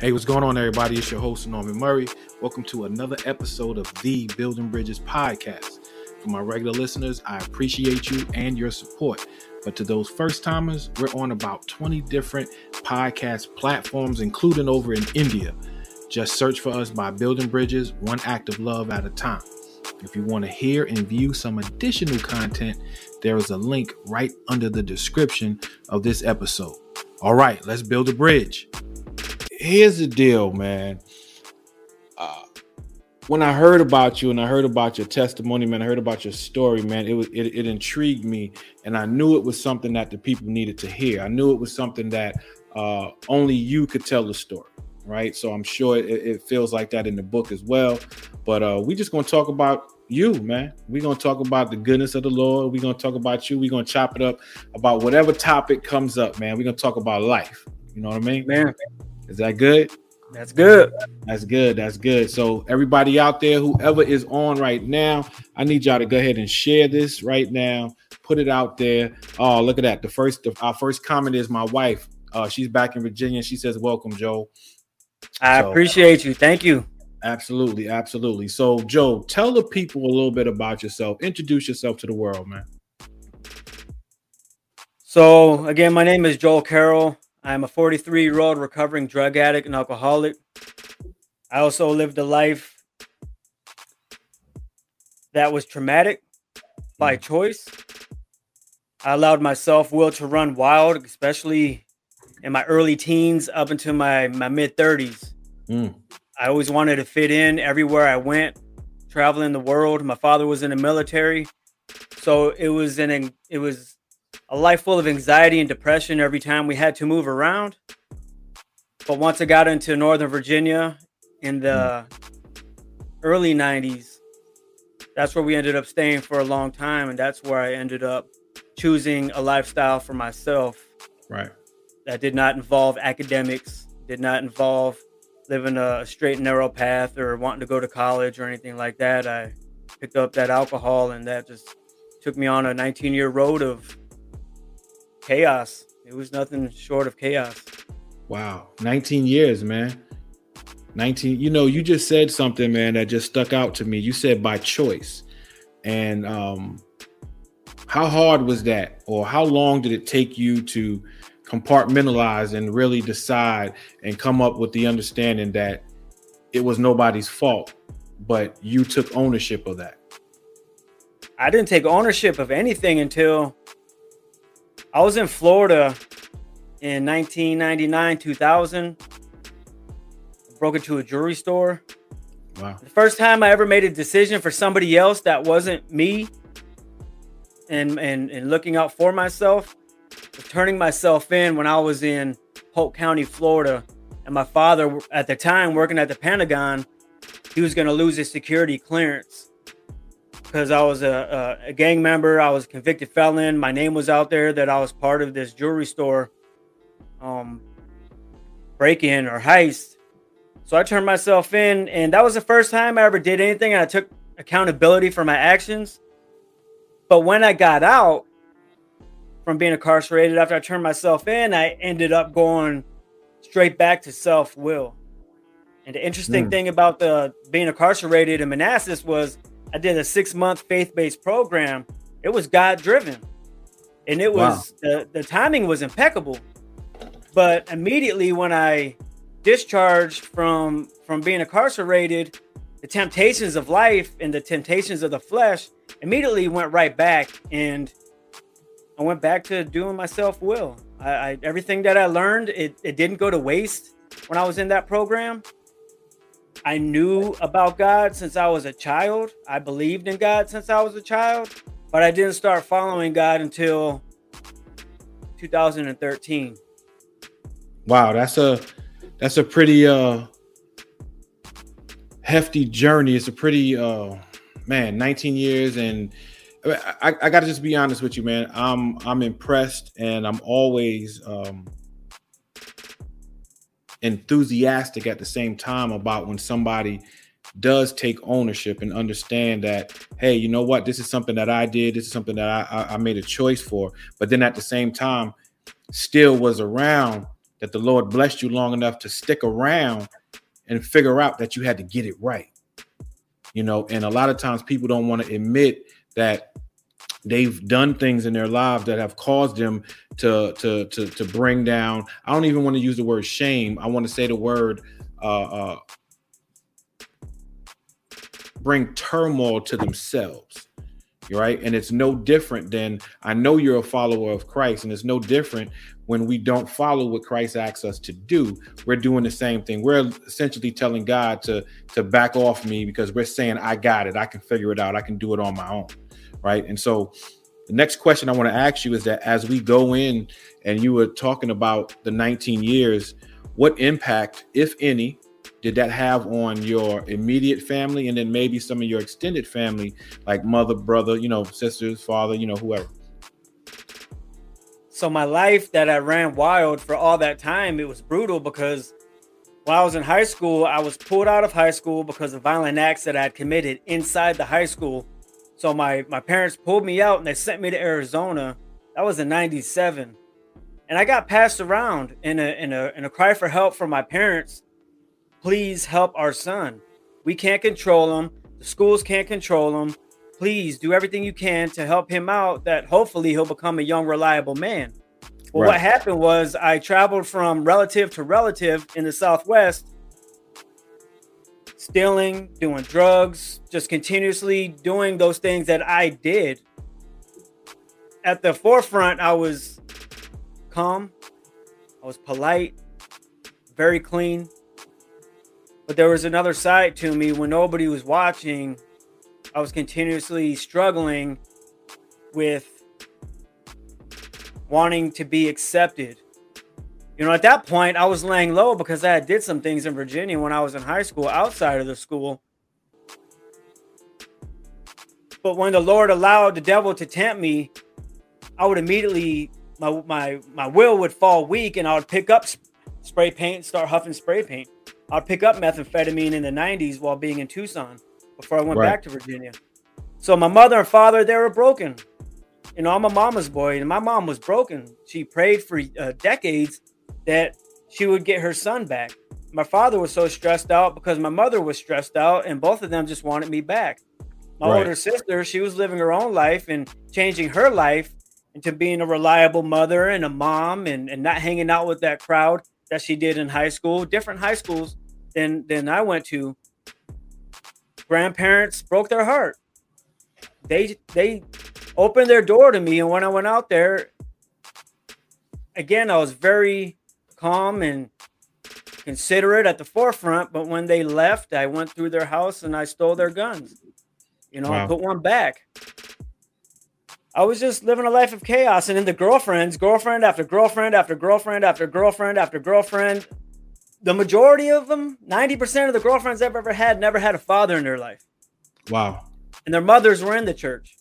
Hey, what's going on, everybody? It's your host, Norman Murray. Welcome to another episode of the Building Bridges podcast. For my regular listeners, I appreciate you and your support. But to those first timers, we're on about 20 different podcast platforms, including over in India. Just search for us by Building Bridges, one act of love at a time. If you want to hear and view some additional content, there is a link right under the description of this episode. All right, let's build a bridge. Here's the deal, man. Uh, when I heard about you and I heard about your testimony, man, I heard about your story, man. It was it, it intrigued me, and I knew it was something that the people needed to hear. I knew it was something that uh, only you could tell the story right? So I'm sure it, it feels like that in the book as well. But uh, we just gonna talk about you, man. We're gonna talk about the goodness of the Lord. We're gonna talk about you. We're gonna chop it up about whatever topic comes up, man. We're gonna talk about life. You know what I mean? Man. Is that good? That's good. That's good. That's good. So everybody out there, whoever is on right now, I need y'all to go ahead and share this right now. Put it out there. Oh, look at that. The first, the, our first comment is my wife. Uh, she's back in Virginia. She says, "Welcome, Joe." I so, appreciate you. Thank you. Absolutely, absolutely. So, Joe, tell the people a little bit about yourself. Introduce yourself to the world, man. So, again, my name is Joel Carroll. I'm a 43 year old recovering drug addict and alcoholic. I also lived a life that was traumatic by mm. choice. I allowed my self will to run wild, especially in my early teens up until my, my mid 30s. Mm. I always wanted to fit in everywhere I went, traveling the world. My father was in the military, so it was an it was a life full of anxiety and depression every time we had to move around. But once I got into Northern Virginia in the early 90s, that's where we ended up staying for a long time, and that's where I ended up choosing a lifestyle for myself. Right that did not involve academics, did not involve living a straight and narrow path or wanting to go to college or anything like that. I picked up that alcohol and that just took me on a 19 year road of chaos. It was nothing short of chaos. Wow. 19 years, man. 19 you know you just said something man that just stuck out to me you said by choice and um how hard was that or how long did it take you to compartmentalize and really decide and come up with the understanding that it was nobody's fault, but you took ownership of that? I didn't take ownership of anything until I was in Florida in 1999, 2000. Broke into a jewelry store. Wow. The first time I ever made a decision for somebody else that wasn't me and, and, and looking out for myself turning myself in when I was in Polk County, Florida. And my father, at the time, working at the Pentagon, he was going to lose his security clearance because I was a, a, a, gang member. I was a convicted felon. My name was out there that I was part of this jewelry store um, break in or heist. So I turned myself in, and that was the first time I ever did anything. And I took accountability for my actions. But when I got out, from being incarcerated after I turned myself in, I ended up going straight back to self will. And the interesting mm. thing about the being incarcerated in Manassas was I did a six month faith based program. It was God driven, and it was wow. the the timing was impeccable. But immediately when I discharged from from being incarcerated, the temptations of life and the temptations of the flesh immediately went right back and I went back to doing myself will. I, I, everything that I learned, it, it didn't go to waste when I was in that program. I knew about God since I was a child. I believed in God since I was a child, but I didn't start following God until 2013. Wow, that's a that's a pretty uh hefty journey. It's a pretty uh man, 19 years and I, I got to just be honest with you, man. I'm I'm impressed, and I'm always um, enthusiastic at the same time about when somebody does take ownership and understand that, hey, you know what, this is something that I did, this is something that I, I made a choice for, but then at the same time, still was around that the Lord blessed you long enough to stick around and figure out that you had to get it right. You know, and a lot of times people don't want to admit that they've done things in their lives that have caused them to to to to bring down. I don't even want to use the word shame. I want to say the word uh, uh, bring turmoil to themselves right? And it's no different than I know you're a follower of Christ, and it's no different when we don't follow what Christ asks us to do. We're doing the same thing. We're essentially telling God to to back off me because we're saying I got it, I can figure it out, I can do it on my own, right? And so the next question I want to ask you is that as we go in and you were talking about the 19 years, what impact, if any, did that have on your immediate family and then maybe some of your extended family like mother brother you know sisters father you know whoever so my life that i ran wild for all that time it was brutal because while i was in high school i was pulled out of high school because of violent acts that i had committed inside the high school so my my parents pulled me out and they sent me to arizona that was in 97 and i got passed around in a in a in a cry for help from my parents please help our son. We can't control him. The schools can't control him. Please do everything you can to help him out that hopefully he'll become a young, reliable man. Well, right. what happened was I traveled from relative to relative in the Southwest, stealing, doing drugs, just continuously doing those things that I did. At the forefront, I was calm, I was polite, very clean, but there was another side to me when nobody was watching. I was continuously struggling with wanting to be accepted. You know, at that point, I was laying low because I did some things in Virginia when I was in high school outside of the school. But when the Lord allowed the devil to tempt me, I would immediately my my my will would fall weak, and I would pick up spray paint, start huffing spray paint. I'd pick up methamphetamine in the 90s while being in Tucson before I went right. back to Virginia. So my mother and father, they were broken. You know, I'm a mama's boy, and my mom was broken. She prayed for uh, decades that she would get her son back. My father was so stressed out because my mother was stressed out, and both of them just wanted me back. My right. older sister, she was living her own life and changing her life into being a reliable mother and a mom and, and not hanging out with that crowd that she did in high school, different high schools than than I went to. Grandparents broke their heart. They they opened their door to me, and when I went out there, again I was very calm and considerate at the forefront. But when they left, I went through their house and I stole their guns. You know, wow. I put one back. I was just living a life of chaos. And then the girlfriends, girlfriend after girlfriend after girlfriend after girlfriend after girlfriend. The majority of them, 90% of the girlfriends I've ever had, never had a father in their life. Wow. And their mothers were in the church.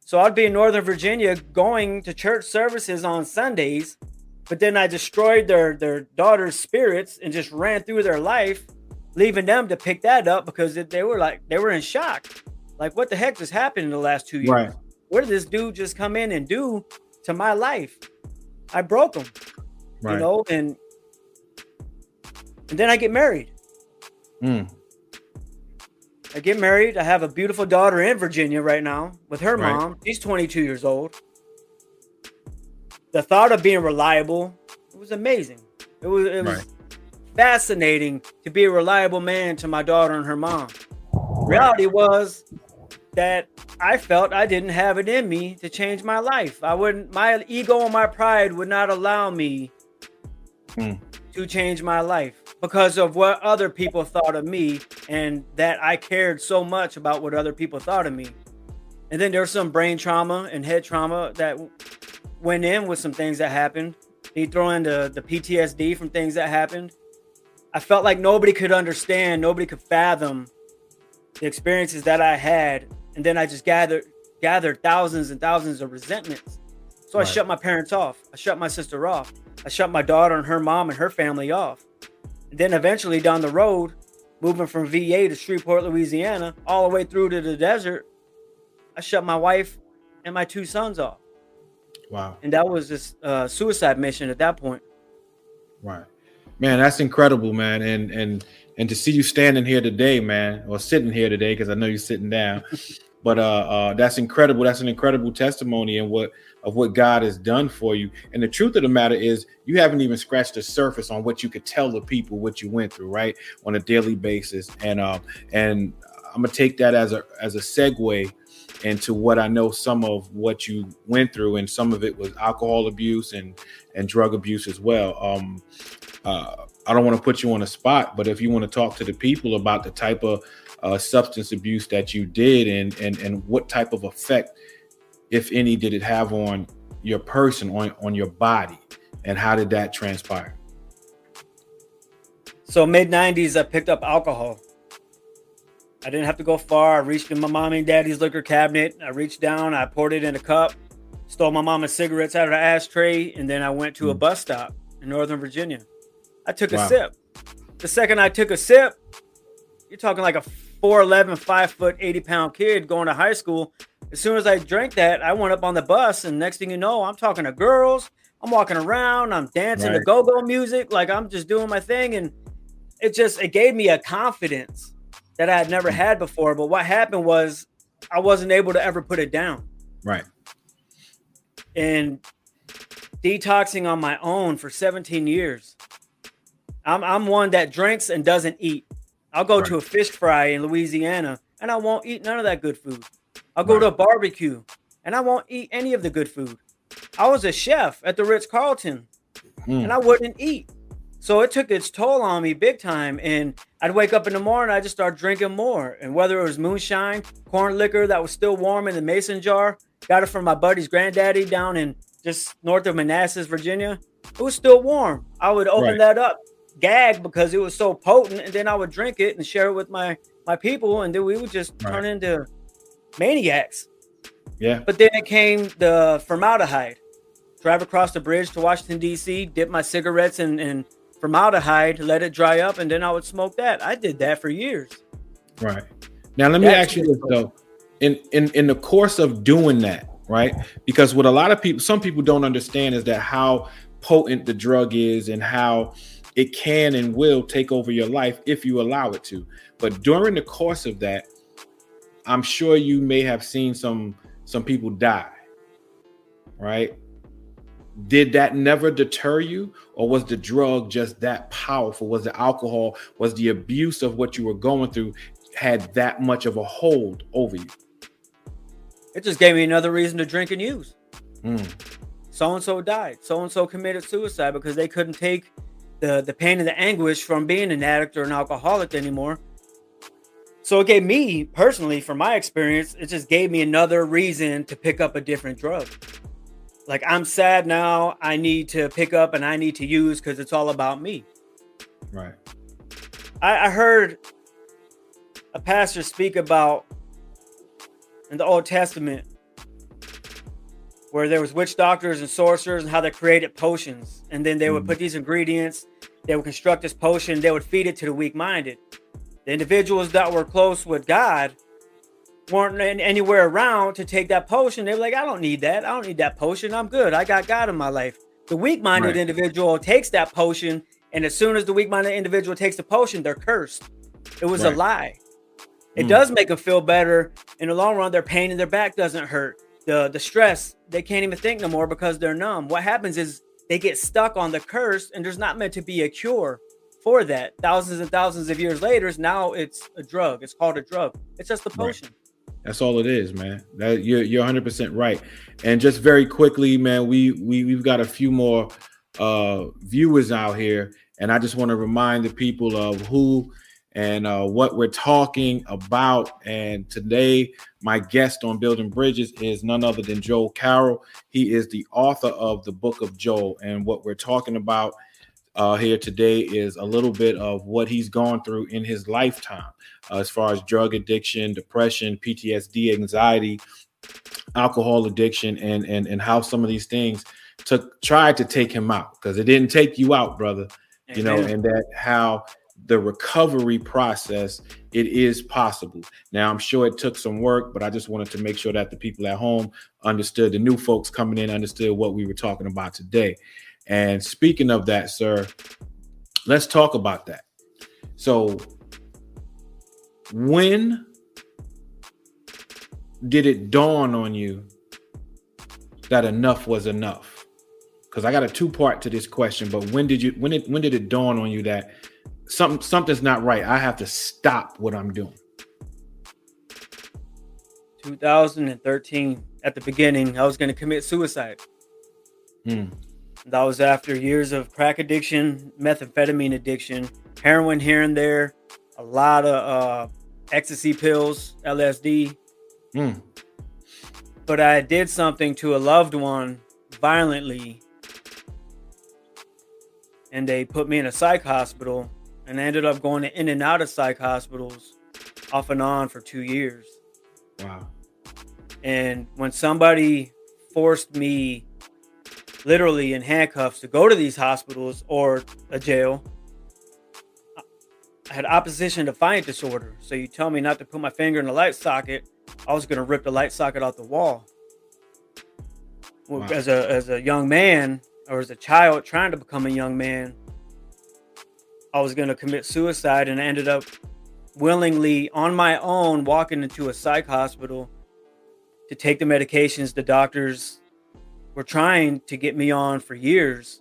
So I'd be in Northern Virginia going to church services on Sundays, but then I destroyed their, their daughter's spirits and just ran through their life, leaving them to pick that up because they were like, they were in shock. Like, what the heck just happened in the last two years? Right what did this dude just come in and do to my life? I broke him, right. you know, and and then I get married. Mm. I get married. I have a beautiful daughter in Virginia right now with her right. mom. She's 22 years old. The thought of being reliable, it was amazing. It was it was right. fascinating to be a reliable man to my daughter and her mom. Reality was that I felt I didn't have it in me to change my life. I wouldn't, my ego and my pride would not allow me hmm. to change my life because of what other people thought of me and that I cared so much about what other people thought of me. And then there's some brain trauma and head trauma that went in with some things that happened. He throw in the, the PTSD from things that happened. I felt like nobody could understand, nobody could fathom the experiences that I had and then I just gathered gathered thousands and thousands of resentments. So right. I shut my parents off. I shut my sister off. I shut my daughter and her mom and her family off. And then eventually down the road, moving from VA to Shreveport, Louisiana, all the way through to the desert, I shut my wife and my two sons off. Wow. And that was this uh, suicide mission at that point. Right. Man, that's incredible, man. And and and to see you standing here today, man, or sitting here today, because I know you're sitting down. but uh, uh, that's incredible. That's an incredible testimony and what of what God has done for you. And the truth of the matter is, you haven't even scratched the surface on what you could tell the people what you went through, right, on a daily basis. And uh, and I'm gonna take that as a as a segue into what I know some of what you went through, and some of it was alcohol abuse and and drug abuse as well. Um, uh, I don't want to put you on a spot, but if you want to talk to the people about the type of uh, substance abuse that you did and and and what type of effect, if any, did it have on your person, on on your body, and how did that transpire? So mid '90s, I picked up alcohol. I didn't have to go far. I reached in my mommy and daddy's liquor cabinet. I reached down, I poured it in a cup, stole my mama's cigarettes out of the ashtray, and then I went to a hmm. bus stop in Northern Virginia. I took wow. a sip. The second I took a sip, you're talking like a 4'11, 5 foot, 80 pound kid going to high school. As soon as I drank that, I went up on the bus, and next thing you know, I'm talking to girls. I'm walking around, I'm dancing right. to go go music, like I'm just doing my thing. And it just, it gave me a confidence that I had never hmm. had before. But what happened was I wasn't able to ever put it down. Right. And detoxing on my own for 17 years. I'm I'm one that drinks and doesn't eat. I'll go right. to a fish fry in Louisiana and I won't eat none of that good food. I'll go right. to a barbecue and I won't eat any of the good food. I was a chef at the Ritz Carlton mm. and I wouldn't eat. So it took its toll on me big time. And I'd wake up in the morning, I just start drinking more. And whether it was moonshine, corn liquor that was still warm in the mason jar, got it from my buddy's granddaddy down in just north of Manassas, Virginia. It was still warm. I would open right. that up, gag because it was so potent, and then I would drink it and share it with my my people, and then we would just right. turn into maniacs. Yeah. But then it came the formaldehyde. Drive across the bridge to Washington D.C., dip my cigarettes and in formaldehyde, let it dry up, and then I would smoke that. I did that for years. Right. Now let me That's ask you this though. In in in the course of doing that, right? Because what a lot of people, some people don't understand is that how potent the drug is and how it can and will take over your life if you allow it to. But during the course of that, I'm sure you may have seen some some people die. Right? Did that never deter you? Or was the drug just that powerful? Was the alcohol was the abuse of what you were going through had that much of a hold over you? It just gave me another reason to drink and use. So and so died. So and so committed suicide because they couldn't take the the pain and the anguish from being an addict or an alcoholic anymore. So it gave me personally from my experience it just gave me another reason to pick up a different drug like I'm sad now. I need to pick up and I need to use because it's all about me. Right. I, I heard a pastor speak about in the Old Testament where there was witch doctors and sorcerers and how they created potions and then they would put mm. these ingredients they would construct this potion they would feed it to the weak-minded the individuals that were close with god weren't anywhere around to take that potion, they were like, I don't need that. I don't need that potion. I'm good. I got God in my life. The weak minded right. individual takes that potion, and as soon as the weak minded individual takes the potion, they're cursed. It was right. a lie. It mm. does make them feel better in the long run. Their pain in their back doesn't hurt. The the stress they can't even think no more because they're numb. What happens is they get stuck on the curse, and there's not meant to be a cure for that. Thousands and thousands of years later, now it's a drug. It's called a drug. It's just a potion. Right. That's all it is, man. That you're you're 100 percent right. And just very quickly, man, we we we've got a few more uh viewers out here, and I just want to remind the people of who and uh, what we're talking about. And today, my guest on Building Bridges is none other than Joel Carroll. He is the author of the Book of Joel, and what we're talking about uh, here today is a little bit of what he's gone through in his lifetime uh, as far as drug addiction, depression, PTSD, anxiety, alcohol addiction, and and and how some of these things took tried to take him out because it didn't take you out, brother. You know, and that how the recovery process it is possible now i'm sure it took some work but i just wanted to make sure that the people at home understood the new folks coming in understood what we were talking about today And speaking of that, sir, let's talk about that. So, when did it dawn on you that enough was enough? Because I got a two part to this question, but when did you when it when did it dawn on you that something something's not right? I have to stop what I'm doing. 2013, at the beginning, I was going to commit suicide. Hmm. That was after years of crack addiction, methamphetamine addiction, heroin here and there, a lot of uh, ecstasy pills, LSD. Hmm. But I did something to a loved one violently, and they put me in a psych hospital, and I ended up going in and out of psych hospitals off and on for two years. Wow. And when somebody forced me literally in handcuffs to go to these hospitals or a jail, I had opposition defiant disorder. So you tell me not to put my finger in the light socket, I was gonna rip the light socket off the wall. Wow. As a as a young man or as a child trying to become a young man, I was gonna commit suicide and I ended up willingly on my own walking into a psych hospital to take the medications the doctors were trying to get me on for years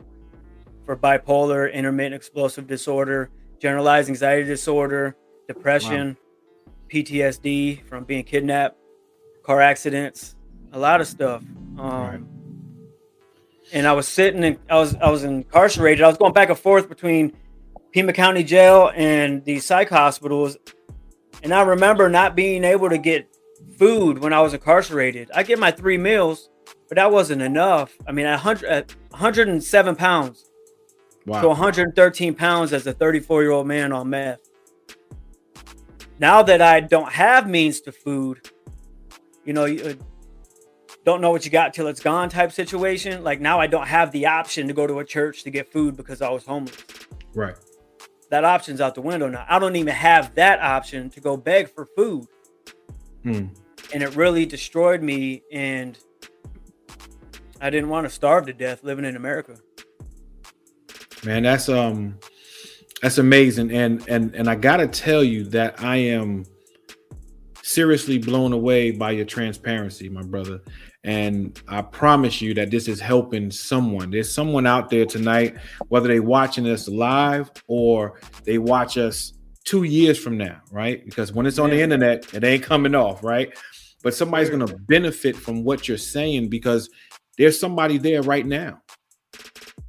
for bipolar, intermittent explosive disorder, generalized anxiety disorder, depression, wow. PTSD from being kidnapped, car accidents, a lot of stuff. Um, right. And I was sitting and I was I was incarcerated. I was going back and forth between Pima County Jail and the psych hospitals. And I remember not being able to get food when I was incarcerated. I get my three meals, but that wasn't enough. I mean, at 100, at 107 pounds wow. to 113 pounds as a 34 year old man on meth. Now that I don't have means to food, you know, you uh, don't know what you got till it's gone type situation. Like now I don't have the option to go to a church to get food because I was homeless. Right that option's out the window now. I don't even have that option to go beg for food. Hmm. And it really destroyed me. And I didn't want to starve to death living in America. Man, that's um that's amazing. And and and I gotta tell you that I am seriously blown away by your transparency, my brother. And I promise you that this is helping someone. There's someone out there tonight, whether they watching us live or they watch us two years from now, right? Because when it's on the internet, it ain't coming off, right? But somebody's going to benefit from what you're saying because there's somebody there right now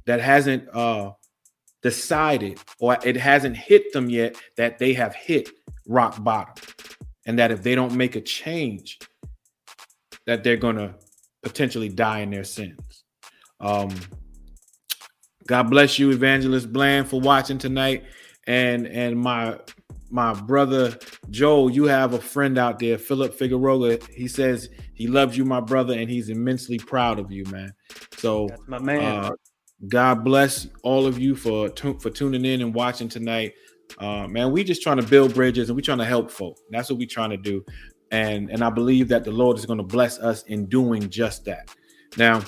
that hasn't uh decided or it hasn't hit them yet that they have hit rock bottom and that if they don't make a change that they're going to potentially die in their sins. Um, God bless you, Evangelist Bland, for watching tonight. And and my my brother Joel, you have a friend out there, Philip Figueroa. He says he loves you, my brother, and he's immensely proud of you, man. So That's my man. Uh, God bless all of you for for tuning in and watching tonight. Uh, man, we just trying to build bridges and we trying to help folk. That's what we trying to do and and I believe that the Lord is going to bless us in doing just that. Now,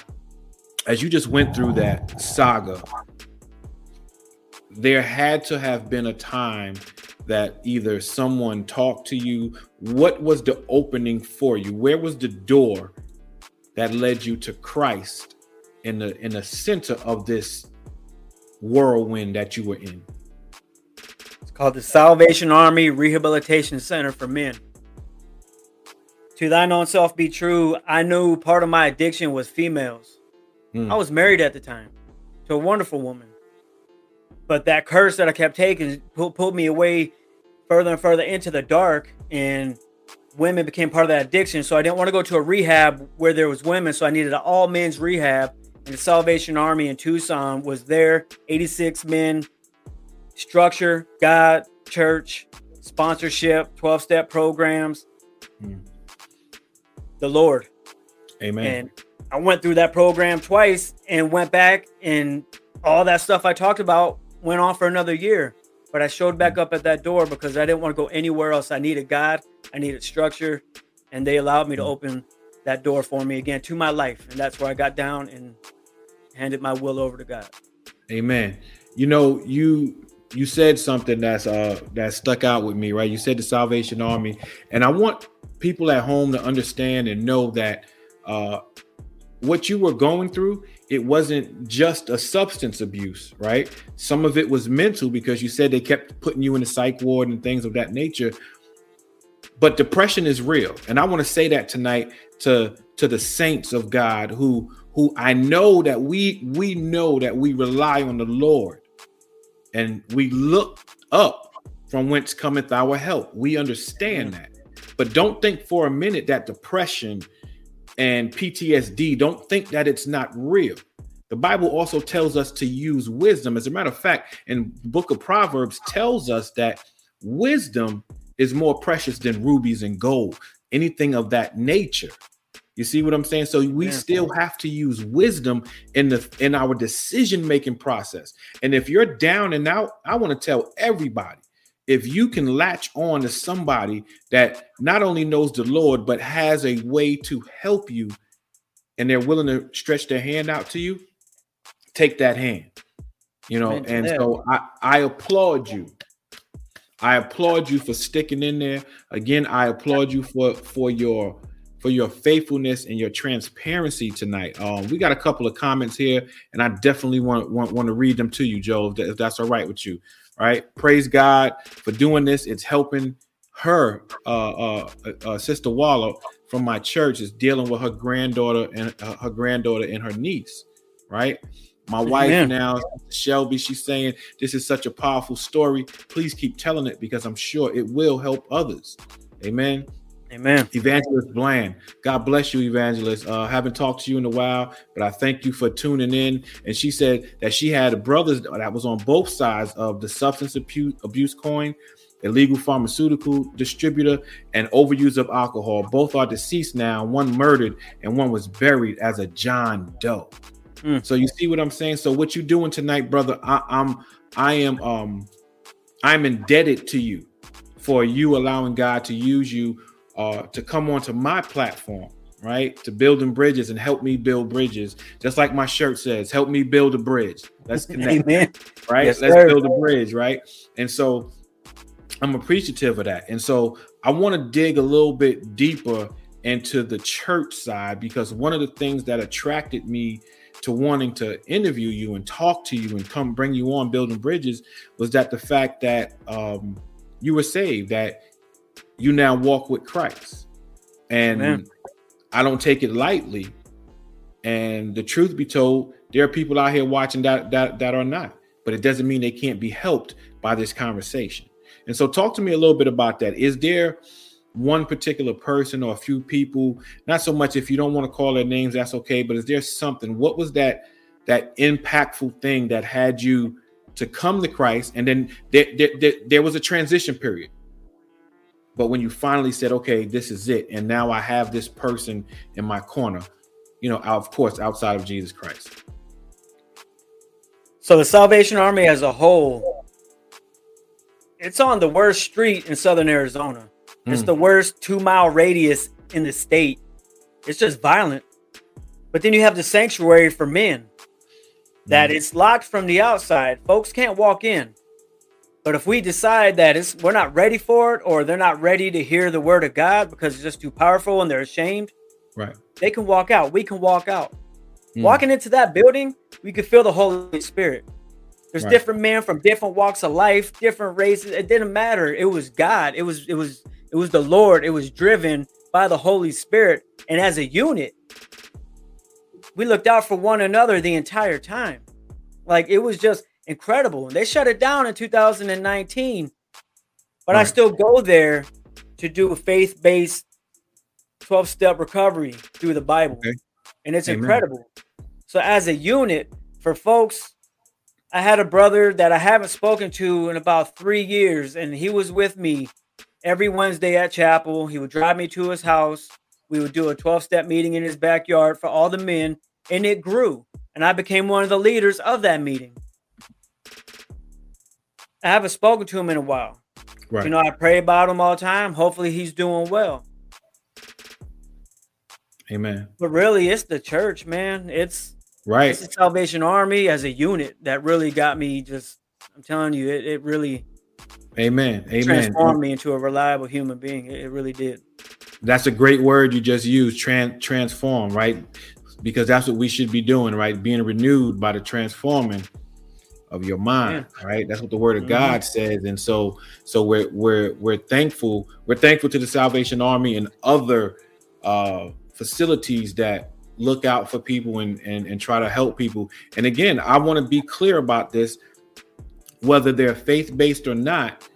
as you just went through that saga, there had to have been a time that either someone talked to you. What was the opening for you? Where was the door that led you to Christ in the in the center of this whirlwind that you were in? It's called the Salvation Army Rehabilitation Center for Men to thine own self be true. I knew part of my addiction was females. Mm. I was married at the time to a wonderful woman. But that curse that I kept taking pulled, pulled me away further and further into the dark. And women became part of that addiction. So I didn't want to go to a rehab where there was women. So I needed an all men's rehab. And the Salvation Army in Tucson was there, 86 men, structure, God, church, sponsorship, 12 step programs. Mm the Lord. Amen. And I went through that program twice and went back, and all that stuff I talked about went on for another year. But I showed back up at that door because I didn't want to go anywhere else. I needed God, I needed structure, and they allowed me to open that door for me again to my life. And that's where I got down and handed my will over to God. Amen. You know, you you said something that's uh that stuck out with me, right? You said the Salvation Army, and I want people at home to understand and know that uh what you were going through it wasn't just a substance abuse right some of it was mental because you said they kept putting you in the psych ward and things of that nature but depression is real. And i want to say that tonight to to the saints of god who who i know that we we know that we rely on the lord. And we look up from whence cometh our help. We understand mm-hmm. that. But don't think for a minute that depression and PTSD, don't think that it's not real. The Bible also tells us to use wisdom. As a matter of fact, in book of Proverbs tells us that wisdom is more precious than rubies and gold, anything of that nature. You see what I'm saying? So we still have to use wisdom in the in our decision making process. And if you're down and out, I want to tell everybody if you can latch on to somebody that not only knows the Lord, but has a way to help you and they're willing to stretch their hand out to you, take that hand. You know, and so I, I applaud you. I applaud you for sticking in there. Again, I applaud you for for your for your faithfulness and your transparency tonight. Um, we got a couple of comments here, and I definitely want want, want to read them to you, Joe, if, that, if that's all right with you right? Praise God for doing this. It's helping her, uh, uh, uh, Sister Waller from my church is dealing with her granddaughter and uh, her granddaughter and her niece, right? My wife Amen. now, Shelby, she's saying this is such a powerful story. Please keep telling it because I'm sure it will help others. Amen. Amen. Evangelist Bland. God bless you, Evangelist. Uh, haven't talked to you in a while, but I thank you for tuning in. And she said that she had brothers that was on both sides of the substance abuse, abuse coin, illegal pharmaceutical distributor, and overuse of alcohol. Both are deceased now. One murdered, and one was buried as a John Doe. Mm. So you see what I'm saying? So what you doing tonight, brother? I, I'm I am um I'm indebted to you for you allowing God to use you uh, to come onto my platform, right? To building bridges and help me build bridges. Just like my shirt says, help me build a bridge. Let's connect. Amen. Right? Yes, Let's sir. build a bridge, right? And so I'm appreciative of that. And so I want to dig a little bit deeper into the church side because one of the things that attracted me to wanting to interview you and talk to you and come bring you on building bridges was that the fact that um, you were saved, that you now walk with Christ. And Amen. I don't take it lightly. And the truth be told, there are people out here watching that that that are not, but it doesn't mean they can't be helped by this conversation. And so talk to me a little bit about that. Is there one particular person or a few people, not so much if you don't want to call their names, that's okay, but is there something? What was that that impactful thing that had you to come to Christ? And then there, there, there, there was a transition period but when you finally said, okay, this is it, and now I have this person in my corner, you know, of course, outside of Jesus Christ. So the Salvation Army as a whole, it's on the worst street in southern Arizona. It's mm. the worst two mile radius in the state. It's just violent. But then you have the sanctuary for men that mm. it's locked from the outside. Folks can't walk in. But if we decide that it's we're not ready for it, or they're not ready to hear the word of God because it's just too powerful and they're ashamed, right? They can walk out. We can walk out. Mm. Walking into that building, we could feel the Holy Spirit. There's right. different men from different walks of life, different races. It didn't matter. It was God. It was it was it was the Lord. It was driven by the Holy Spirit. And as a unit, we looked out for one another the entire time. Like it was just incredible. And they shut it down in 2019, but right. I still go there to do a faith based 12 step recovery through the Bible. Okay. And it's Amen. incredible. So, as a unit, for folks, I had a brother that I haven't spoken to in about three years, and he was with me every Wednesday at chapel. He would drive me to his house. We would do a 12 step meeting in his backyard for all the men, and it grew. And I became one of the leaders of that meeting. I haven't spoken to him in a while. Right. You know, I pray about him all the time. Hopefully, he's doing well. Amen. But really, it's the church, man. It's Right. It's the Salvation Army as a unit that really got me just I'm telling you, it, it really Amen. Amen. transformed me into a reliable human being. It, it really did. That's a great word you just used, tran- transform, right? Because that's what we should be doing, right? Being renewed by the transforming of your mind, yeah. right? That's what the word of mm-hmm. God says. And so so we're we're we're thankful. We're thankful to the Salvation Army and other uh facilities that look out for people and and, and try to help people. And again, I want to be clear about this whether they're faith-based or not,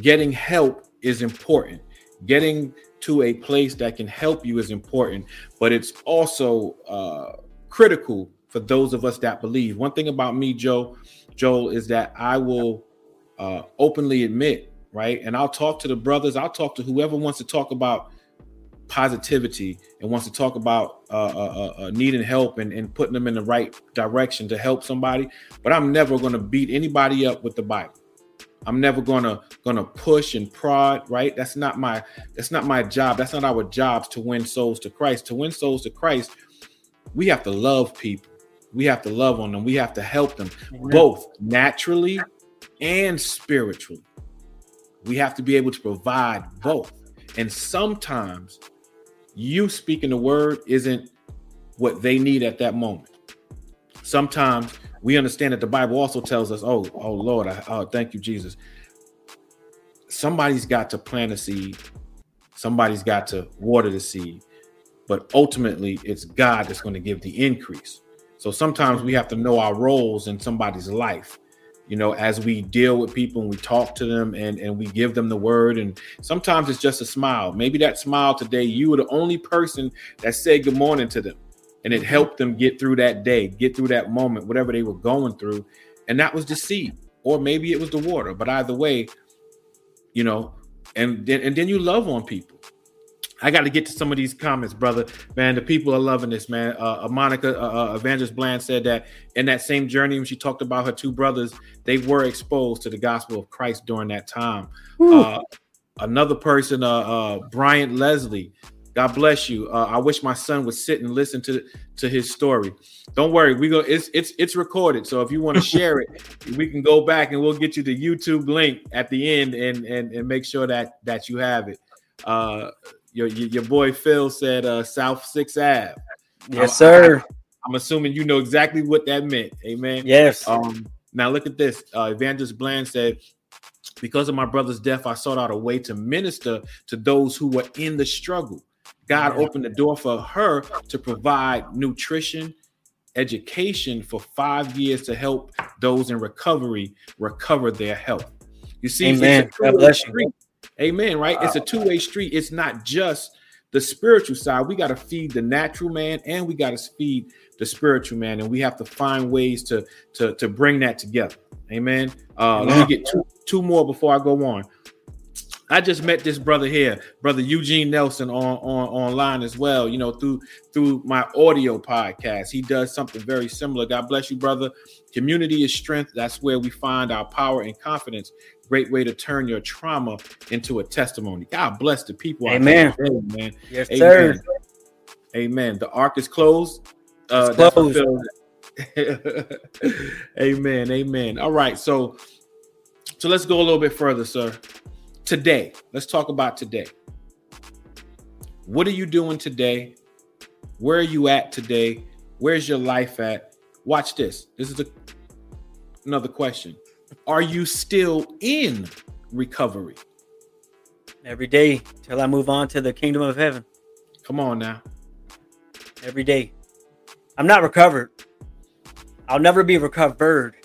getting help is important. Getting to a place that can help you is important, but it's also uh, critical for those of us that believe. One thing about me, Joe, Joel, is that I will uh, openly admit, right? And I'll talk to the brothers, I'll talk to whoever wants to talk about positivity and wants to talk about uh, uh, uh, uh, needing help and, and putting them in the right direction to help somebody. But I'm never going to beat anybody up with the Bible. I'm never gonna gonna push and prod, right? That's not my that's not my job. That's not our jobs to win souls to Christ. To win souls to Christ, we have to love people. We have to love on them. We have to help them Amen. both naturally and spiritually. We have to be able to provide both. And sometimes you speaking the word isn't what they need at that moment. Sometimes we understand that the Bible also tells us, "Oh, oh Lord, I, oh thank you, Jesus." Somebody's got to plant a seed. Somebody's got to water the seed, but ultimately, it's God that's going to give the increase. So sometimes we have to know our roles in somebody's life. You know, as we deal with people and we talk to them and, and we give them the word. And sometimes it's just a smile. Maybe that smile today, you were the only person that said good morning to them. And it mm-hmm. helped them get through that day, get through that moment, whatever they were going through. And that was the seed. Or maybe it was the water. But either way, you know, and then and then you love on people. I got to get to some of these comments, brother. Man, the people are loving this, man. Uh, uh Monica uh, uh, Evangelist Bland said that in that same journey, when she talked about her two brothers, they were exposed to the gospel of Christ during that time. Uh, another person, uh, uh, Bryant Leslie, God bless you. Uh, I wish my son would sit and listen to to his story. Don't worry, we go. It's it's it's recorded. So if you want to share it, we can go back and we'll get you the YouTube link at the end and and and make sure that that you have it. Uh, your your boy Phil said uh, South Six Ave. Yes, sir. I, am assuming you know exactly what that meant. Amen. Yes. Um, now look at this. Uh, Evangelist Bland said, "Because of my brother's death, I sought out a way to minister to those who were in the struggle. God opened the door for her to provide nutrition." Education for five years to help those in recovery recover their health. You see, Amen. God bless you. Amen. Right? Wow. It's a two way street. It's not just the spiritual side. We got to feed the natural man and we got to feed the spiritual man, and we have to find ways to to to bring that together. Amen. Uh, Let me get two two more before I go on. I just met this brother here, brother Eugene Nelson, on on online as well. You know, through through my audio podcast, he does something very similar. God bless you, brother. Community is strength. That's where we find our power and confidence great way to turn your trauma into a testimony. God bless the people. Amen. Today, man. Yes, Amen. sir. Amen. The ark is closed. Uh, closed. amen. Amen. All right. So, so let's go a little bit further, sir. Today, let's talk about today. What are you doing today? Where are you at today? Where's your life at? Watch this. This is a, another question. Are you still in recovery? Every day till I move on to the kingdom of heaven. Come on now. Every day. I'm not recovered. I'll never be recovered.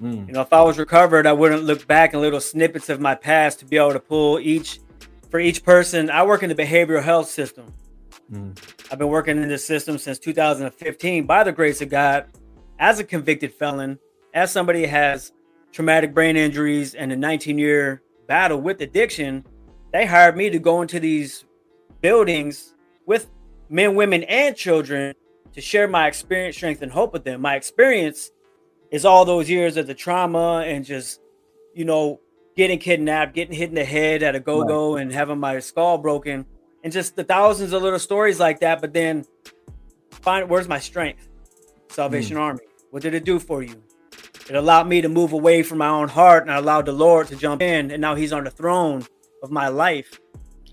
Mm. You know, if I was recovered, I wouldn't look back in little snippets of my past to be able to pull each for each person. I work in the behavioral health system. Mm. I've been working in this system since 2015 by the grace of God as a convicted felon, as somebody has traumatic brain injuries and a 19 year battle with addiction, they hired me to go into these buildings with men, women, and children to share my experience, strength, and hope with them. My experience is all those years of the trauma and just, you know, getting kidnapped, getting hit in the head at a go go, right. and having my skull broken, and just the thousands of little stories like that. But then, find where's my strength? Salvation mm. Army. What did it do for you? It allowed me to move away from my own heart and I allowed the Lord to jump in. And now he's on the throne of my life.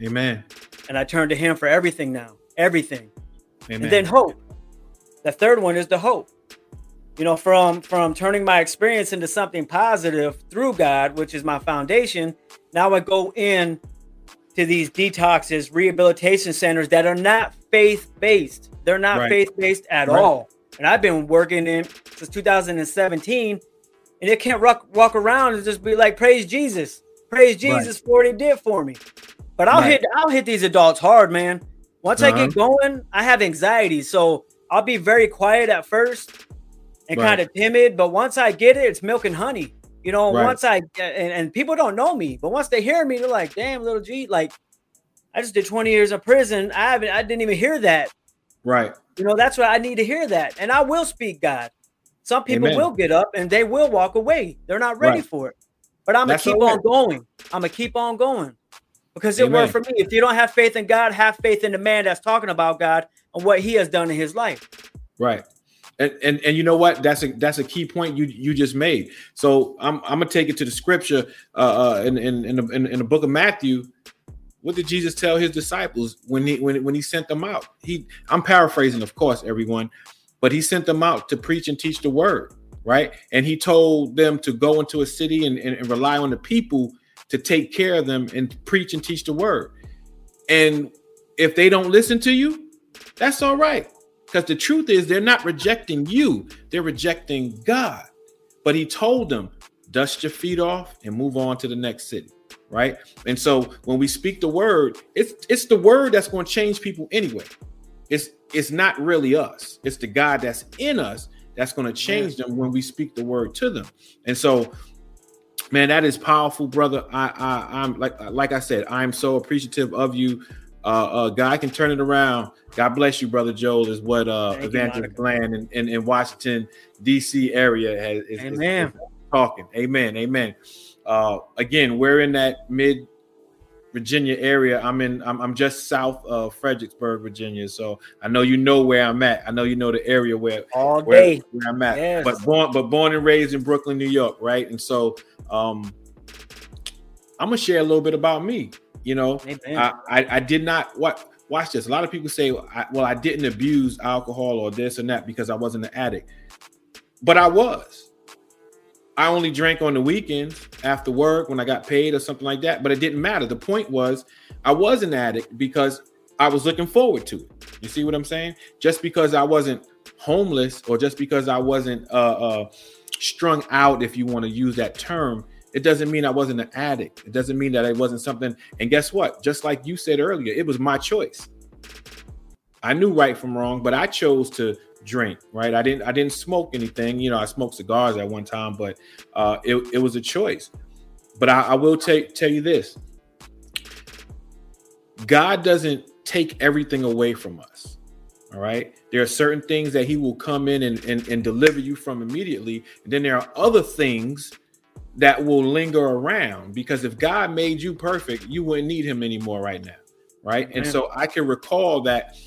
Amen. And I turn to him for everything now. Everything. Amen. And then hope. The third one is the hope. You know, from from turning my experience into something positive through God, which is my foundation, now I go in to these detoxes, rehabilitation centers that are not faith based. They're not right. faith based at right. all. And I've been working in since 2017, and it can't walk, walk around and just be like, "Praise Jesus, praise Jesus right. for what He did for me." But I'll hit I'll hit these adults hard, man. Once uh-huh. I get uh-huh. going, I have anxiety, so I'll be very quiet at first and kind of timid. But once I get it, it's milk and honey. You know, once I and, and people don't know me, but once they hear me, they're like, "Damn, little G, like." I just did 20 years in prison. I haven't I didn't even hear that. Right. You know, that's why I need to hear that. And I will speak God. Some people Amen. will get up and they will walk away. They're not ready right. for it. But I'm going to keep on going. I'm going to keep on going because it Amen. worked for me. If you don't have faith in God, have faith in the man that's talking about God and what he has done in his life. Right. And, and and you know what? That's a that's a key point you you just made. So I'm I'm gonna take it to the scripture uh, uh in, in in the, in, in the book of Matthew what did Jesus tell his disciples when he when, when he sent them out? He I'm paraphrasing, of course, everyone, but he sent them out to preach and teach the word, right? And he told them to go into a city and, and, and rely on the people to take care of them and preach and teach the word. And if they don't listen to you, that's all right. Because the truth is, they're not rejecting you, they're rejecting God. But he told them, dust your feet off and move on to the next city right? And so when we speak the word, it's it's the word that's going to change people anyway. It's it's not really us. It's the God that's in us that's going to change them when we speak the word to them. And so man, that is powerful, brother. I I I'm like like I said, I'm so appreciative of you. Uh, uh, God can turn it around. God bless you, brother Joel. Is what uh, Evangelist Bland in, in, in, Washington D.C. area has is, Amen. Is, is talking. Amen. Amen. Uh, again, we're in that mid Virginia area. I'm in. I'm, I'm, just south of Fredericksburg, Virginia. So I know you know where I'm at. I know you know the area where all day where, where I'm at. Yes. But born, but born and raised in Brooklyn, New York, right? And so, um, I'm gonna share a little bit about me. You know, I, I, I did not what watch this. A lot of people say, well, I didn't abuse alcohol or this and that because I wasn't an addict, but I was. I only drank on the weekends after work when I got paid or something like that. But it didn't matter. The point was, I was an addict because I was looking forward to it. You see what I'm saying? Just because I wasn't homeless or just because I wasn't uh, uh, strung out, if you want to use that term, it doesn't mean I wasn't an addict. It doesn't mean that it wasn't something. And guess what? Just like you said earlier, it was my choice. I knew right from wrong, but I chose to drink, right? I didn't I didn't smoke anything. You know, I smoked cigars at one time, but uh, it, it was a choice. But I, I will take tell you this: God doesn't take everything away from us. All right. There are certain things that he will come in and, and, and deliver you from immediately. And then there are other things that will linger around because if God made you perfect, you wouldn't need him anymore right now. Right. And so I can recall that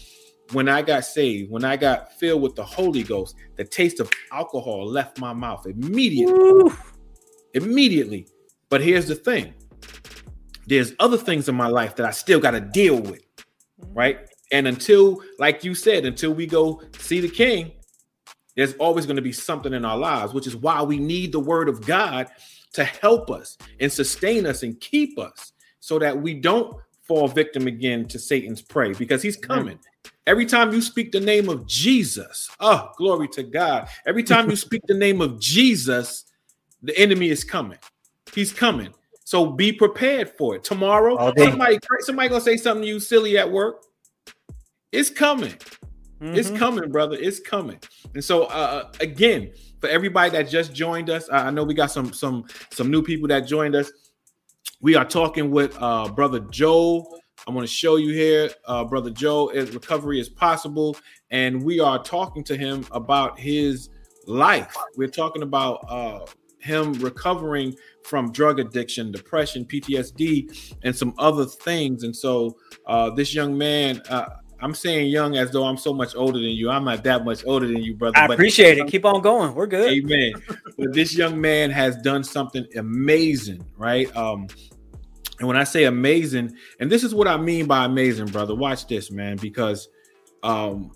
when I got saved, when I got filled with the Holy Ghost, the taste of alcohol left my mouth immediately. Ooh. Immediately. But here's the thing there's other things in my life that I still got to deal with, mm-hmm. right? And until, like you said, until we go see the King, there's always going to be something in our lives, which is why we need the Word of God to help us and sustain us and keep us so that we don't fall victim again to Satan's prey because he's mm-hmm. coming. Every time you speak the name of Jesus, oh, glory to God. Every time you speak the name of Jesus, the enemy is coming. He's coming. So be prepared for it. Tomorrow, somebody, somebody gonna say something to you silly at work. It's coming. Mm-hmm. It's coming, brother. It's coming. And so, uh, again, for everybody that just joined us, I know we got some some some new people that joined us. We are talking with uh, brother Joe I'm going to show you here, uh, brother Joe. Is recovery is possible, and we are talking to him about his life. We're talking about uh, him recovering from drug addiction, depression, PTSD, and some other things. And so, uh, this young man, uh, I'm saying young as though I'm so much older than you. I'm not that much older than you, brother. I appreciate it. Keep on going. We're good. Amen. but this young man has done something amazing, right? Um, and when I say amazing, and this is what I mean by amazing, brother. Watch this, man, because um,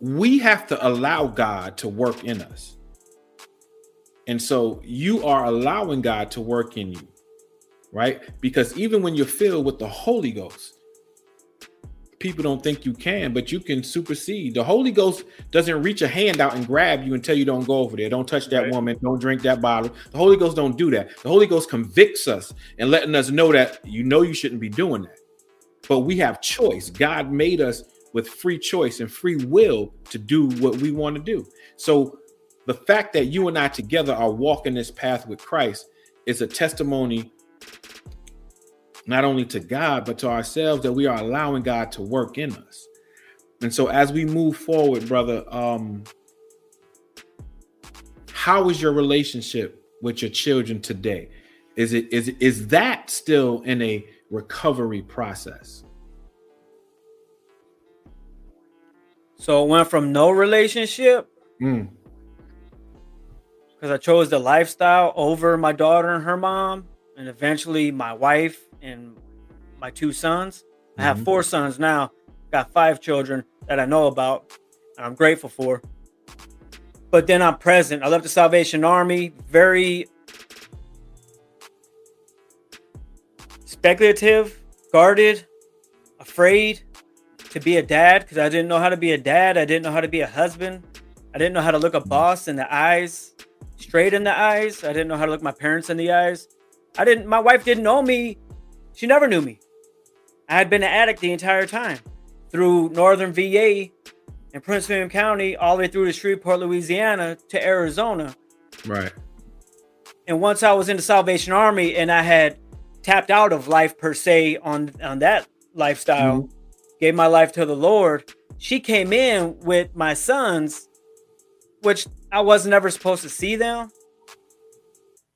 we have to allow God to work in us. And so you are allowing God to work in you, right? Because even when you're filled with the Holy Ghost, people don't think you can, but you can supersede. The Holy Ghost doesn't reach a hand out and grab you and tell you don't go over there, don't touch that right. woman, don't drink that bottle. The Holy Ghost don't do that. The Holy Ghost convicts us and letting us know that you know you shouldn't be doing that. But we have choice. God made us with free choice and free will to do what we want to do. So the fact that you and I together are walking this path with Christ is a testimony not only to God, but to ourselves that we are allowing God to work in us. And so as we move forward, brother, um, how is your relationship with your children today? Is it is is that still in a recovery process? So it went from no relationship mm because I chose the lifestyle over my daughter and her mom, and eventually my wife and my two sons. I have mm-hmm. four sons now, got five children that I know about, and I'm grateful for. But then I'm present. I left the Salvation Army, very speculative, guarded, afraid to be a dad because I didn't know how to be a dad. I didn't know how to be a husband. I didn't know how to look a boss in the eyes straight in the eyes. I didn't know how to look my parents in the eyes. I didn't, my wife didn't know me. She never knew me. I had been an addict the entire time through Northern VA and Prince William County, all the way through to Shreveport, Louisiana to Arizona. Right. And once I was in the Salvation Army and I had tapped out of life per se on, on that lifestyle, mm-hmm. gave my life to the Lord, she came in with my sons, which I was never supposed to see them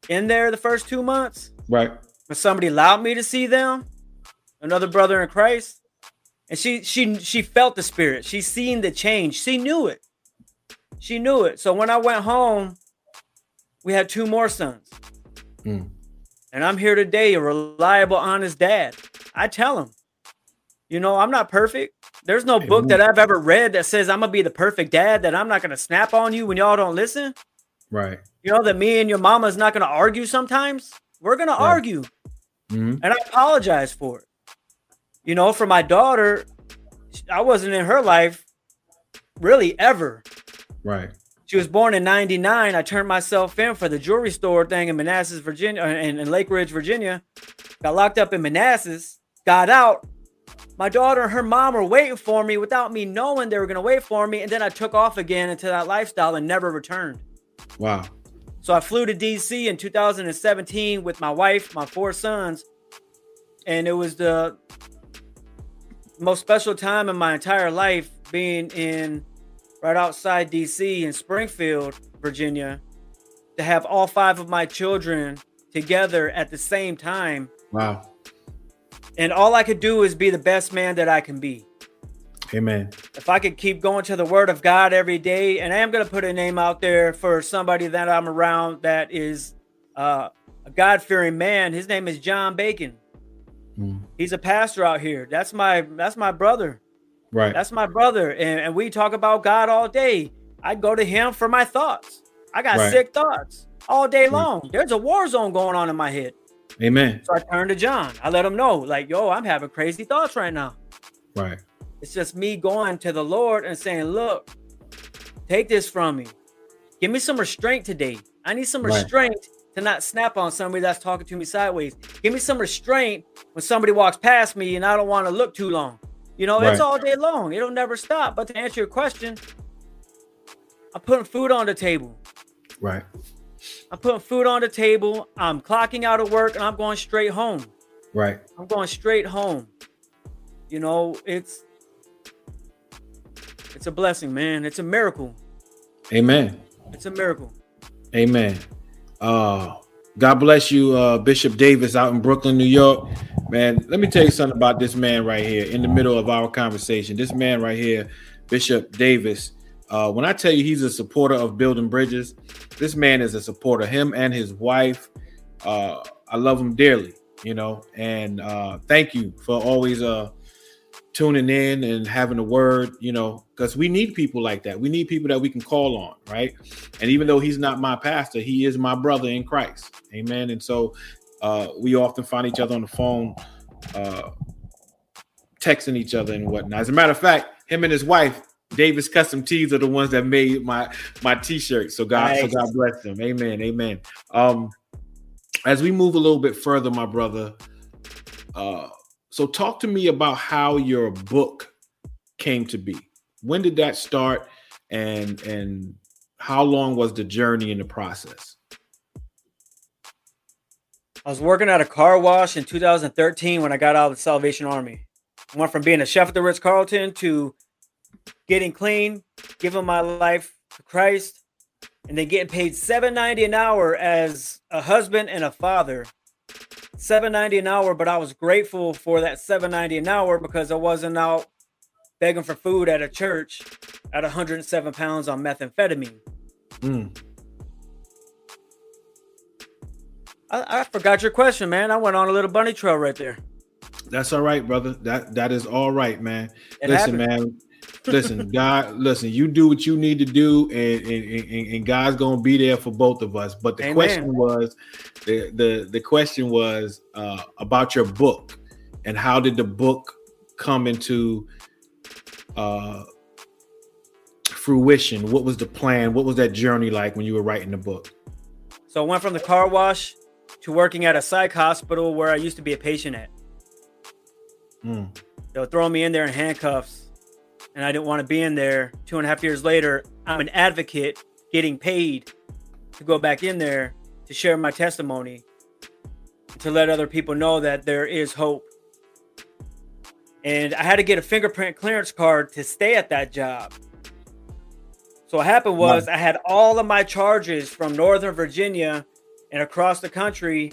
in there the first two months. Right. But somebody allowed me to see them, another brother in Christ. And she she she felt the spirit. She seen the change. She knew it. She knew it. So when I went home, we had two more sons. Mm. And I'm here today, a reliable, honest dad. I tell them, you know, I'm not perfect. There's no book that I've ever read that says I'm gonna be the perfect dad, that I'm not gonna snap on you when y'all don't listen. Right. You know, that me and your mama is not gonna argue sometimes. We're gonna right. argue. Mm-hmm. And I apologize for it. You know, for my daughter, I wasn't in her life really ever. Right. She was born in 99. I turned myself in for the jewelry store thing in Manassas, Virginia, and in Lake Ridge, Virginia. Got locked up in Manassas, got out, my daughter and her mom were waiting for me without me knowing they were going to wait for me. And then I took off again into that lifestyle and never returned. Wow. So I flew to DC in 2017 with my wife, my four sons. And it was the most special time in my entire life being in right outside DC in Springfield, Virginia, to have all five of my children together at the same time. Wow and all I could do is be the best man that I can be. Amen. If I could keep going to the word of God every day, and I am going to put a name out there for somebody that I'm around that is uh, a God fearing man. His name is John Bacon. Mm. He's a pastor out here. That's my that's my brother. Right. That's my brother, and, and we talk about God all day. I go to him for my thoughts. I got right. sick thoughts all day long. There's a war zone going on in my head. Amen. So I turn to John. I let him know, like, yo, I'm having crazy thoughts right now. Right. It's just me going to the Lord and saying, look, take this from me. Give me some restraint today. I need some right. restraint to not snap on somebody that's talking to me sideways. Give me some restraint when somebody walks past me and I don't want to look too long. You know, right. it's all day long. It'll never stop. But to answer your question, I'm putting food on the table. Right. I'm putting food on the table. I'm clocking out of work and I'm going straight home. Right. I'm going straight home. You know, it's it's a blessing, man. It's a miracle. Amen. It's a miracle. Amen. Uh God bless you, uh, Bishop Davis out in Brooklyn, New York. Man, let me tell you something about this man right here in the middle of our conversation. This man right here, Bishop Davis. Uh, when I tell you he's a supporter of building bridges, this man is a supporter. Him and his wife. Uh, I love him dearly, you know. And uh, thank you for always uh, tuning in and having a word, you know, because we need people like that. We need people that we can call on, right? And even though he's not my pastor, he is my brother in Christ. Amen. And so uh, we often find each other on the phone, uh, texting each other and whatnot. As a matter of fact, him and his wife, Davis Custom Tees, are the ones that made my my t-shirt. So God, nice. so God bless them. Amen. Amen. Um, as we move a little bit further, my brother, uh, so talk to me about how your book came to be. When did that start and and how long was the journey in the process? I was working at a car wash in 2013 when I got out of the Salvation Army. I went from being a chef at the Ritz Carlton to getting clean, giving my life to Christ, and then getting paid 7.90 an hour as a husband and a father 790 an hour, but I was grateful for that 790 an hour because I wasn't out begging for food at a church at 107 pounds on methamphetamine. Mm. I, I forgot your question, man. I went on a little bunny trail right there. That's all right, brother. That that is all right, man. It Listen, happened. man listen, God, listen, you do what you need to do, and, and, and God's gonna be there for both of us. But the Amen. question was, the the the question was uh, about your book, and how did the book come into uh, fruition? What was the plan? What was that journey like when you were writing the book? So I went from the car wash to working at a psych hospital where I used to be a patient at. Mm. They were throwing me in there in handcuffs and I didn't want to be in there. Two and a half years later, I'm an advocate getting paid to go back in there to share my testimony, to let other people know that there is hope. And I had to get a fingerprint clearance card to stay at that job. So what happened was I had all of my charges from Northern Virginia and across the country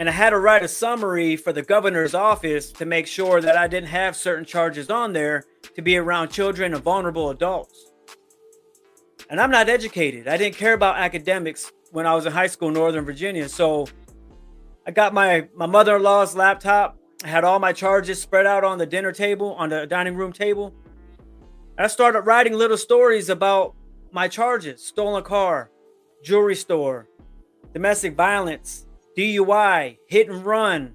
and I had to write a summary for the governor's office to make sure that I didn't have certain charges on there to be around children and vulnerable adults. And I'm not educated. I didn't care about academics when I was in high school in Northern Virginia. So I got my my mother-in-law's laptop. I had all my charges spread out on the dinner table, on the dining room table. And I started writing little stories about my charges: stolen car, jewelry store, domestic violence, DUI, hit and run,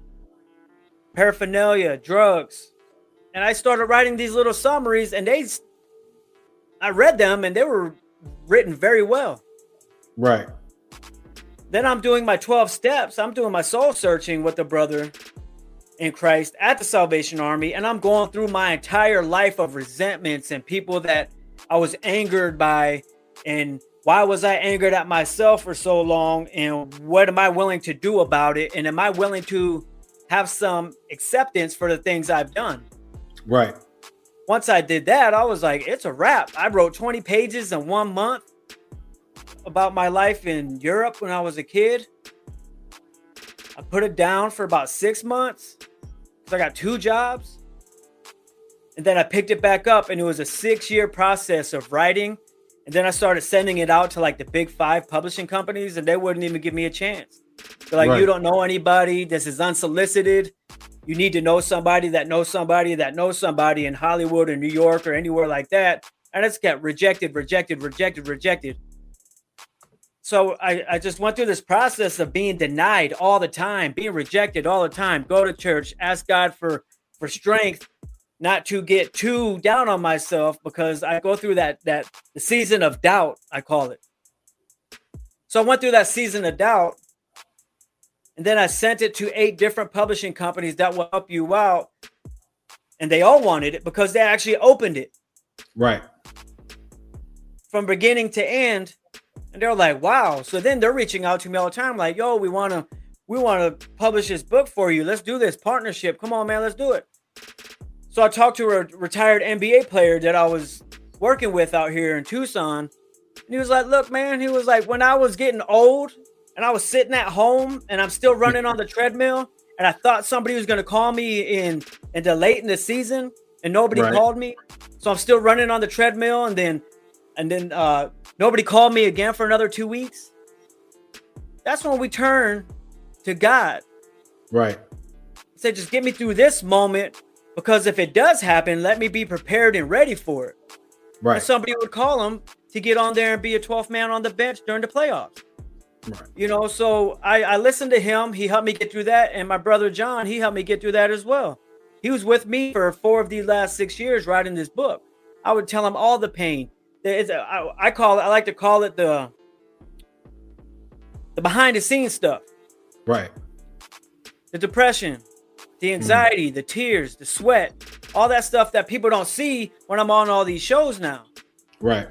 paraphernalia, drugs. And I started writing these little summaries, and they, I read them, and they were written very well. Right. Then I'm doing my 12 steps. I'm doing my soul searching with the brother in Christ at the Salvation Army, and I'm going through my entire life of resentments and people that I was angered by and why was I angered at myself for so long? And what am I willing to do about it? And am I willing to have some acceptance for the things I've done? Right. Once I did that, I was like, it's a wrap. I wrote 20 pages in one month about my life in Europe when I was a kid. I put it down for about six months. Because I got two jobs. And then I picked it back up, and it was a six year process of writing and then I started sending it out to like the big five publishing companies, and they wouldn't even give me a chance. They're like, right. you don't know anybody. This is unsolicited. You need to know somebody that knows somebody that knows somebody in Hollywood or New York or anywhere like that. And it's got rejected, rejected, rejected, rejected. So I, I just went through this process of being denied all the time, being rejected all the time. Go to church, ask God for for strength, not to get too down on myself because I go through that that the season of doubt, I call it. So I went through that season of doubt, and then I sent it to eight different publishing companies that will help you out, and they all wanted it because they actually opened it. Right. From beginning to end, and they're like, "Wow!" So then they're reaching out to me all the time, like, "Yo, we want to, we want to publish this book for you. Let's do this partnership. Come on, man, let's do it." So I talked to a retired NBA player that I was working with out here in Tucson. And he was like, Look, man, he was like, when I was getting old and I was sitting at home and I'm still running on the treadmill and I thought somebody was going to call me in into late in the season and nobody right. called me. So I'm still running on the treadmill and then and then uh nobody called me again for another 2 weeks. That's when we turn to God. Right. Say just get me through this moment because if it does happen, let me be prepared and ready for it. Right. And somebody would call him to get on there and be a 12th man on the bench during the playoffs. Right. You know, so I, I listened to him. He helped me get through that. And my brother John, he helped me get through that as well. He was with me for four of these last six years writing this book. I would tell him all the pain. I, I call it, I like to call it the the behind the scenes stuff. Right. The depression, the anxiety, the tears, the sweat, all that stuff that people don't see when I'm on all these shows now. Right.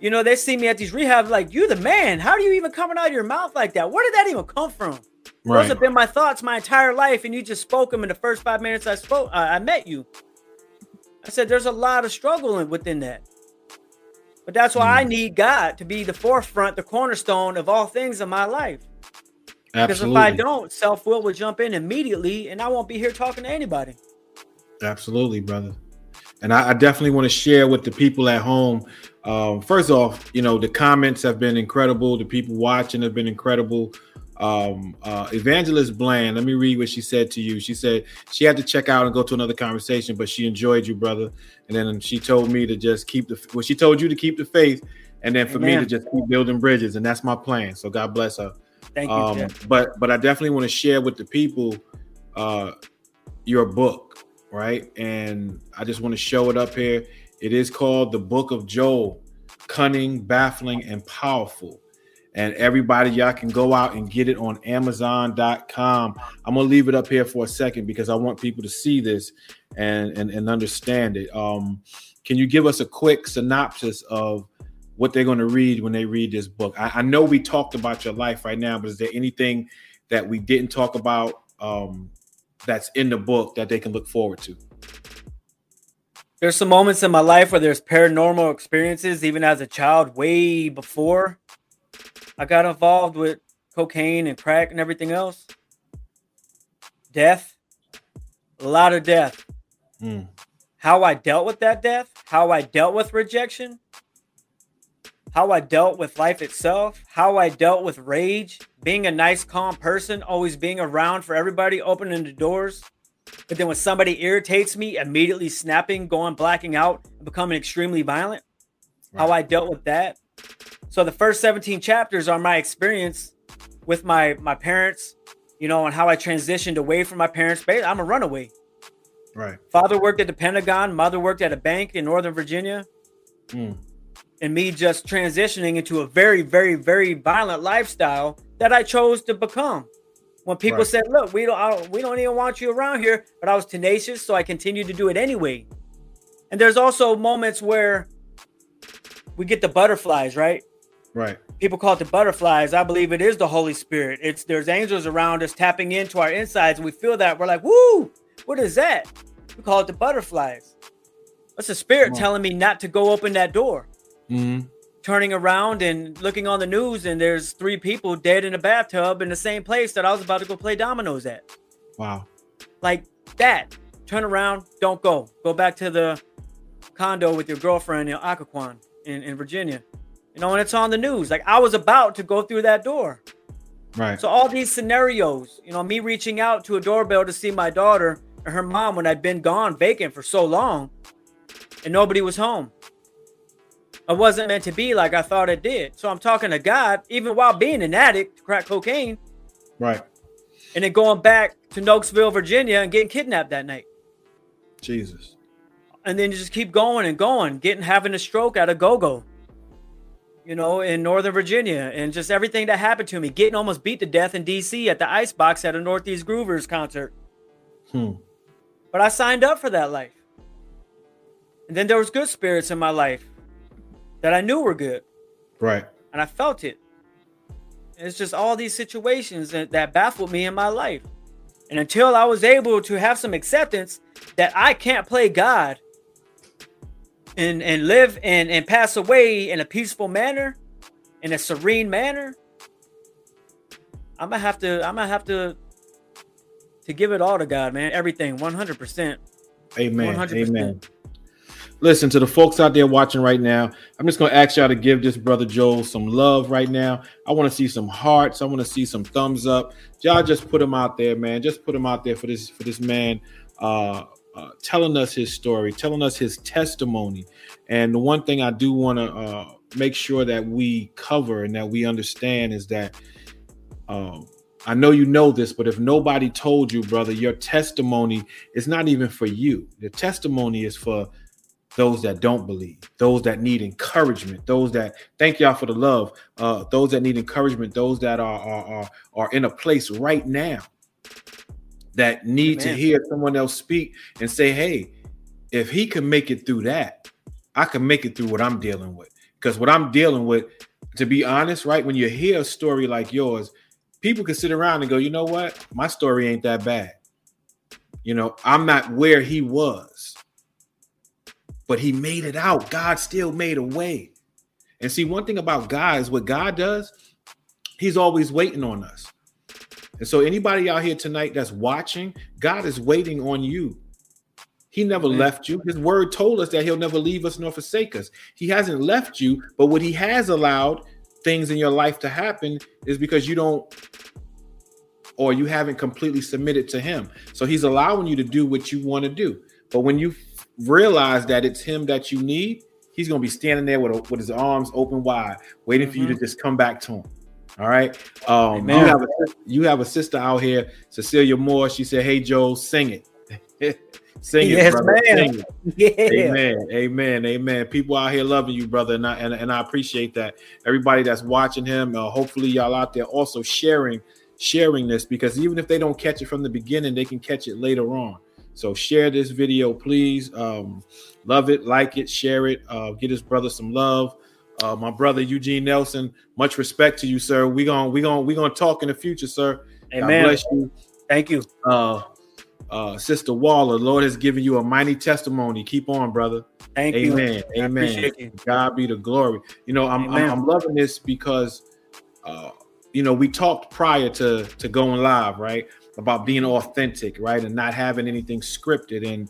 You know, they see me at these rehabs like, you the man. How do you even coming out of your mouth like that? Where did that even come from? Right. Those have been my thoughts my entire life, and you just spoke them in the first five minutes I spoke. Uh, I met you. I said there's a lot of struggle within that, but that's why mm. I need God to be the forefront, the cornerstone of all things in my life. Because if I don't, self will will jump in immediately, and I won't be here talking to anybody. Absolutely, brother. And I, I definitely want to share with the people at home um, first off, you know, the comments have been incredible. The people watching have been incredible. Um, uh, Evangelist Bland, let me read what she said to you. She said she had to check out and go to another conversation, but she enjoyed you, brother. And then she told me to just keep the well, she told you to keep the faith, and then for Amen. me to just keep building bridges, and that's my plan. So God bless her. Thank you. Um, but but I definitely want to share with the people uh, your book, right? And I just want to show it up here. It is called the Book of Joel Cunning, Baffling, and Powerful. And everybody, y'all can go out and get it on Amazon.com. I'm gonna leave it up here for a second because I want people to see this and and, and understand it. Um, can you give us a quick synopsis of what they're going to read when they read this book? I, I, know we talked about your life right now, but is there anything that we didn't talk about um, that's in the book that they can look forward to? there's some moments in my life where there's paranormal experiences, even as a child, way before I got involved with cocaine and crack and everything else. Death, a lot of death. Mm. How I dealt with that death, how I dealt with rejection, how I dealt with life itself, how I dealt with rage, being a nice, calm person, always being around for everybody, opening the doors but then when somebody irritates me, immediately snapping, going blacking out, and becoming extremely violent. Right. How I dealt with that. So the first 17 chapters are my experience with my my parents, you know, and how I transitioned away from my parents. I'm a runaway. Right. Father worked at the Pentagon, mother worked at a bank in Northern Virginia. Mm. And me just transitioning into a very, very, very violent lifestyle that I chose to become. When people right. said, "Look, we don't, don't, we don't even want you around here," but I was tenacious, so I continued to do it anyway. And there's also moments where we get the butterflies, right? Right. People call it the butterflies. I believe it is the Holy Spirit. It's there's angels around us tapping into our insides, and we feel that. We're like, "Woo! What is that?" We call it the butterflies. That's the spirit telling me not to go open that door. Mm-hmm turning around and looking on the news and there's three people dead in a bathtub in the same place that I was about to go play dominoes at. Wow. Like that. Turn around, don't go. Go back to the condo with your girlfriend in Occoquan in, in Virginia. You know, and it's on the news. Like I was about to go through that door. Right. So all these scenarios, you know, me reaching out to a doorbell to see my daughter and her mom when I'd been gone vacant for so long and nobody was home. It wasn't meant to be like I thought it did. So I'm talking to God, even while being an addict to crack cocaine. Right. And then going back to Nokesville, Virginia and getting kidnapped that night. Jesus. And then you just keep going and going, getting having a stroke at a go-go. You know, in Northern Virginia, and just everything that happened to me, getting almost beat to death in DC at the Icebox at a Northeast Groovers concert. Hmm. But I signed up for that life. And then there was good spirits in my life that I knew were good. Right. And I felt it. It's just all these situations that, that baffled me in my life. And until I was able to have some acceptance that I can't play God and, and live and, and pass away in a peaceful manner, in a serene manner, I'm gonna have to. I'm gonna have to to give it all to God, man. Everything, 100. percent Amen. 100%. Amen. Listen to the folks out there watching right now. I'm just gonna ask y'all to give this brother Joel some love right now. I want to see some hearts. I want to see some thumbs up. Y'all just put him out there, man. Just put him out there for this for this man. Uh, uh, telling us his story, telling us his testimony. And the one thing I do want to uh, make sure that we cover and that we understand is that um, I know you know this, but if nobody told you, brother, your testimony is not even for you. The testimony is for those that don't believe, those that need encouragement, those that thank y'all for the love, uh, those that need encouragement, those that are are are, are in a place right now that need Amen. to hear someone else speak and say, hey, if he can make it through that, I can make it through what I'm dealing with. Because what I'm dealing with, to be honest, right, when you hear a story like yours, people can sit around and go, you know what? My story ain't that bad. You know, I'm not where he was, but he made it out. God still made a way. And see, one thing about God is what God does, he's always waiting on us. And so, anybody out here tonight that's watching, God is waiting on you. He never Amen. left you. His word told us that he'll never leave us nor forsake us. He hasn't left you, but what he has allowed things in your life to happen is because you don't or you haven't completely submitted to him. So he's allowing you to do what you want to do. But when you realize that it's him that you need, he's going to be standing there with, with his arms open wide, waiting mm-hmm. for you to mm-hmm. just come back to him. All right. Um, you have, a, you have a sister out here, Cecilia Moore. She said, Hey, Joe, sing it. sing it, yes, brother. Man. Sing it. Yeah. Amen. Amen. Amen. People out here loving you, brother. And I, and, and I appreciate that. Everybody that's watching him, uh, hopefully, y'all out there also sharing sharing this because even if they don't catch it from the beginning, they can catch it later on. So share this video, please. Um, love it, like it, share it. Uh, get his brother some love uh, my brother Eugene Nelson. Much respect to you, sir. We gonna we gonna we gonna talk in the future, sir. Amen. God bless you. Thank you. Uh, uh, Sister Waller, Lord has given you a mighty testimony. Keep on, brother. Thank Amen. you. Amen. Amen. God be the glory. You know, I'm, I'm, I'm loving this because, uh, you know, we talked prior to to going live, right, about being authentic, right, and not having anything scripted. And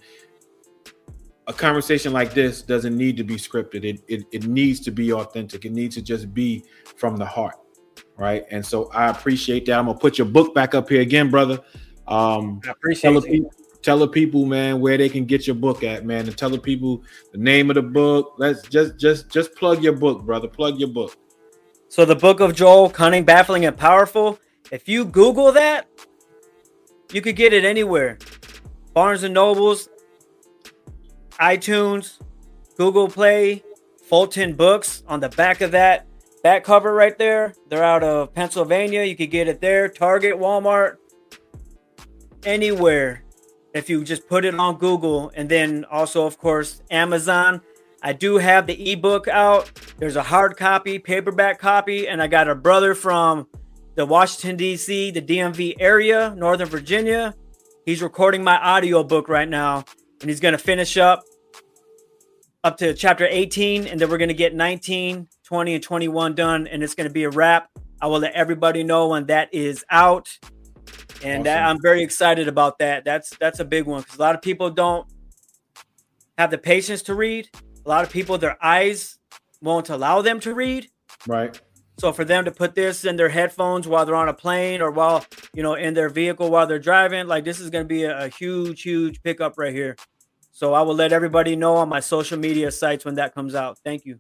a conversation like this doesn't need to be scripted. It, it, it needs to be authentic. It needs to just be from the heart, right? And so I appreciate that. I'm gonna put your book back up here again, brother. Um, I appreciate tell the, people, tell the people, man, where they can get your book at, man, and tell the people the name of the book. Let's just just just plug your book, brother. Plug your book. So the book of Joel, cunning, baffling, and powerful. If you Google that, you could get it anywhere. Barnes and Nobles, iTunes, Google Play, Fulton Books on the back of that back cover right there. They're out of Pennsylvania. You could get it there, Target, Walmart, anywhere. If you just put it on Google and then also, of course, Amazon. I do have the ebook out. There's a hard copy, paperback copy, and I got a brother from the Washington, D.C., the DMV area, Northern Virginia. He's recording my audio book right now and he's going to finish up up to chapter 18 and then we're going to get 19 20 and 21 done and it's going to be a wrap i will let everybody know when that is out and awesome. that, i'm very excited about that that's that's a big one because a lot of people don't have the patience to read a lot of people their eyes won't allow them to read right so for them to put this in their headphones while they're on a plane or while you know in their vehicle while they're driving like this is going to be a, a huge huge pickup right here so I will let everybody know on my social media sites when that comes out. Thank you.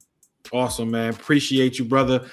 Awesome, man. Appreciate you, brother.